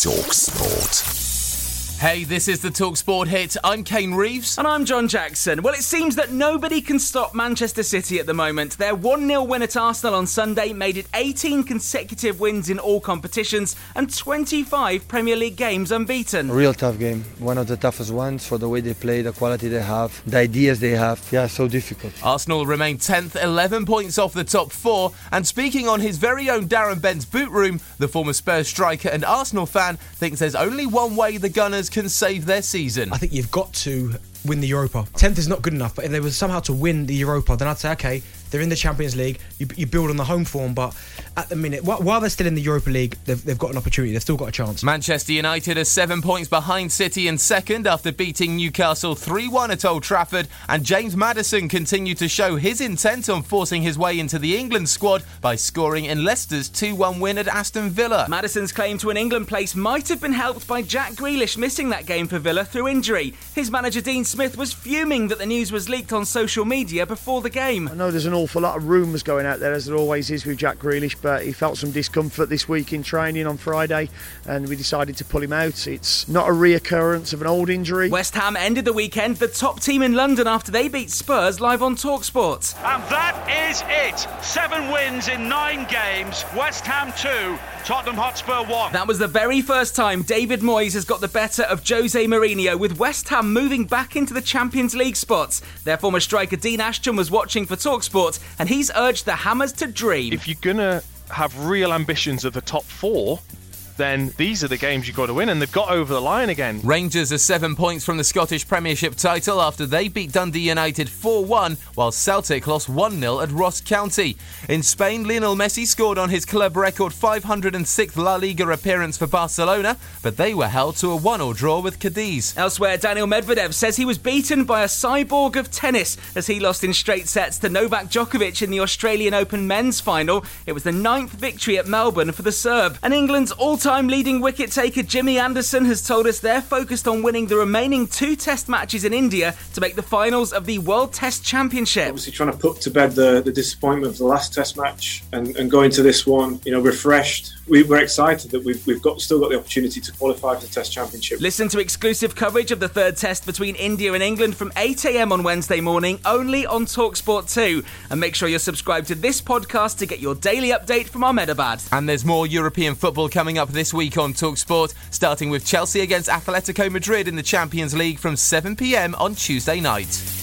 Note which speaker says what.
Speaker 1: slash ACAST.
Speaker 2: Talk Sport.
Speaker 3: Hey, this is the Talksport hit. I'm Kane Reeves.
Speaker 4: And I'm John Jackson. Well, it seems that nobody can stop Manchester City at the moment. Their 1 0 win at Arsenal on Sunday made it 18 consecutive wins in all competitions and 25 Premier League games unbeaten.
Speaker 5: A real tough game. One of the toughest ones for the way they play, the quality they have, the ideas they have. Yeah, so difficult.
Speaker 3: Arsenal remain 10th, 11 points off the top four. And speaking on his very own Darren Bent's boot room, the former Spurs striker and Arsenal fan thinks there's only one way the Gunners can save their season.
Speaker 6: I think you've got to win the Europa. 10th is not good enough, but if they were somehow to win the Europa, then I'd say, okay, they're in the Champions League. You, you build on the home form, but at the minute, while, while they're still in the Europa League, they've, they've got an opportunity. They've still got a chance.
Speaker 3: Manchester United are seven points behind City in second after beating Newcastle 3 1 at Old Trafford. And James Maddison continued to show his intent on forcing his way into the England squad by scoring in Leicester's 2 1 win at Aston Villa.
Speaker 4: Maddison's claim to an England place might have been helped by Jack Grealish missing that game for Villa through injury. His manager Dean Smith was fuming that the news was leaked on social media before the game.
Speaker 7: I know there's an awful lot of rumours going out there, as there always is with Jack Grealish, but he felt some discomfort this week in training on Friday, and we decided to pull him out. It's not a reoccurrence of an old injury.
Speaker 4: West Ham ended the weekend the top team in London after they beat Spurs live on Talksport.
Speaker 8: And that is it. Seven wins in nine games. West Ham 2, Tottenham Hotspur 1.
Speaker 4: That was the very first time David Moyes has got the better of Jose Mourinho, with West Ham moving back into the Champions League spots. Their former striker Dean Ashton was watching for Talksport, and he's urged the Hammers to dream.
Speaker 9: If you're going to have real ambitions of the top four, then these are the games you've got to win, and they've got over the line again.
Speaker 3: Rangers are seven points from the Scottish Premiership title after they beat Dundee United 4 1, while Celtic lost 1 0 at Ross County. In Spain, Lionel Messi scored on his club record 506th La Liga appearance for Barcelona, but they were held to a 1 0 draw with Cadiz.
Speaker 4: Elsewhere, Daniil Medvedev says he was beaten by a cyborg of tennis as he lost in straight sets to Novak Djokovic in the Australian Open men's final. It was the ninth victory at Melbourne for the Serb. And England's all time time leading wicket taker Jimmy Anderson has told us they're focused on winning the remaining two test matches in India to make the finals of the World Test Championship.
Speaker 10: Obviously, trying to put to bed the, the disappointment of the last test match and, and go into this one, you know, refreshed. We, we're excited that we've, we've got still got the opportunity to qualify for the Test Championship.
Speaker 4: Listen to exclusive coverage of the third test between India and England from 8am on Wednesday morning, only on Talksport 2. And make sure you're subscribed to this podcast to get your daily update from Ahmedabad.
Speaker 3: And there's more European football coming up this week on Talksport, starting with Chelsea against Atletico Madrid in the Champions League from 7 pm on Tuesday night.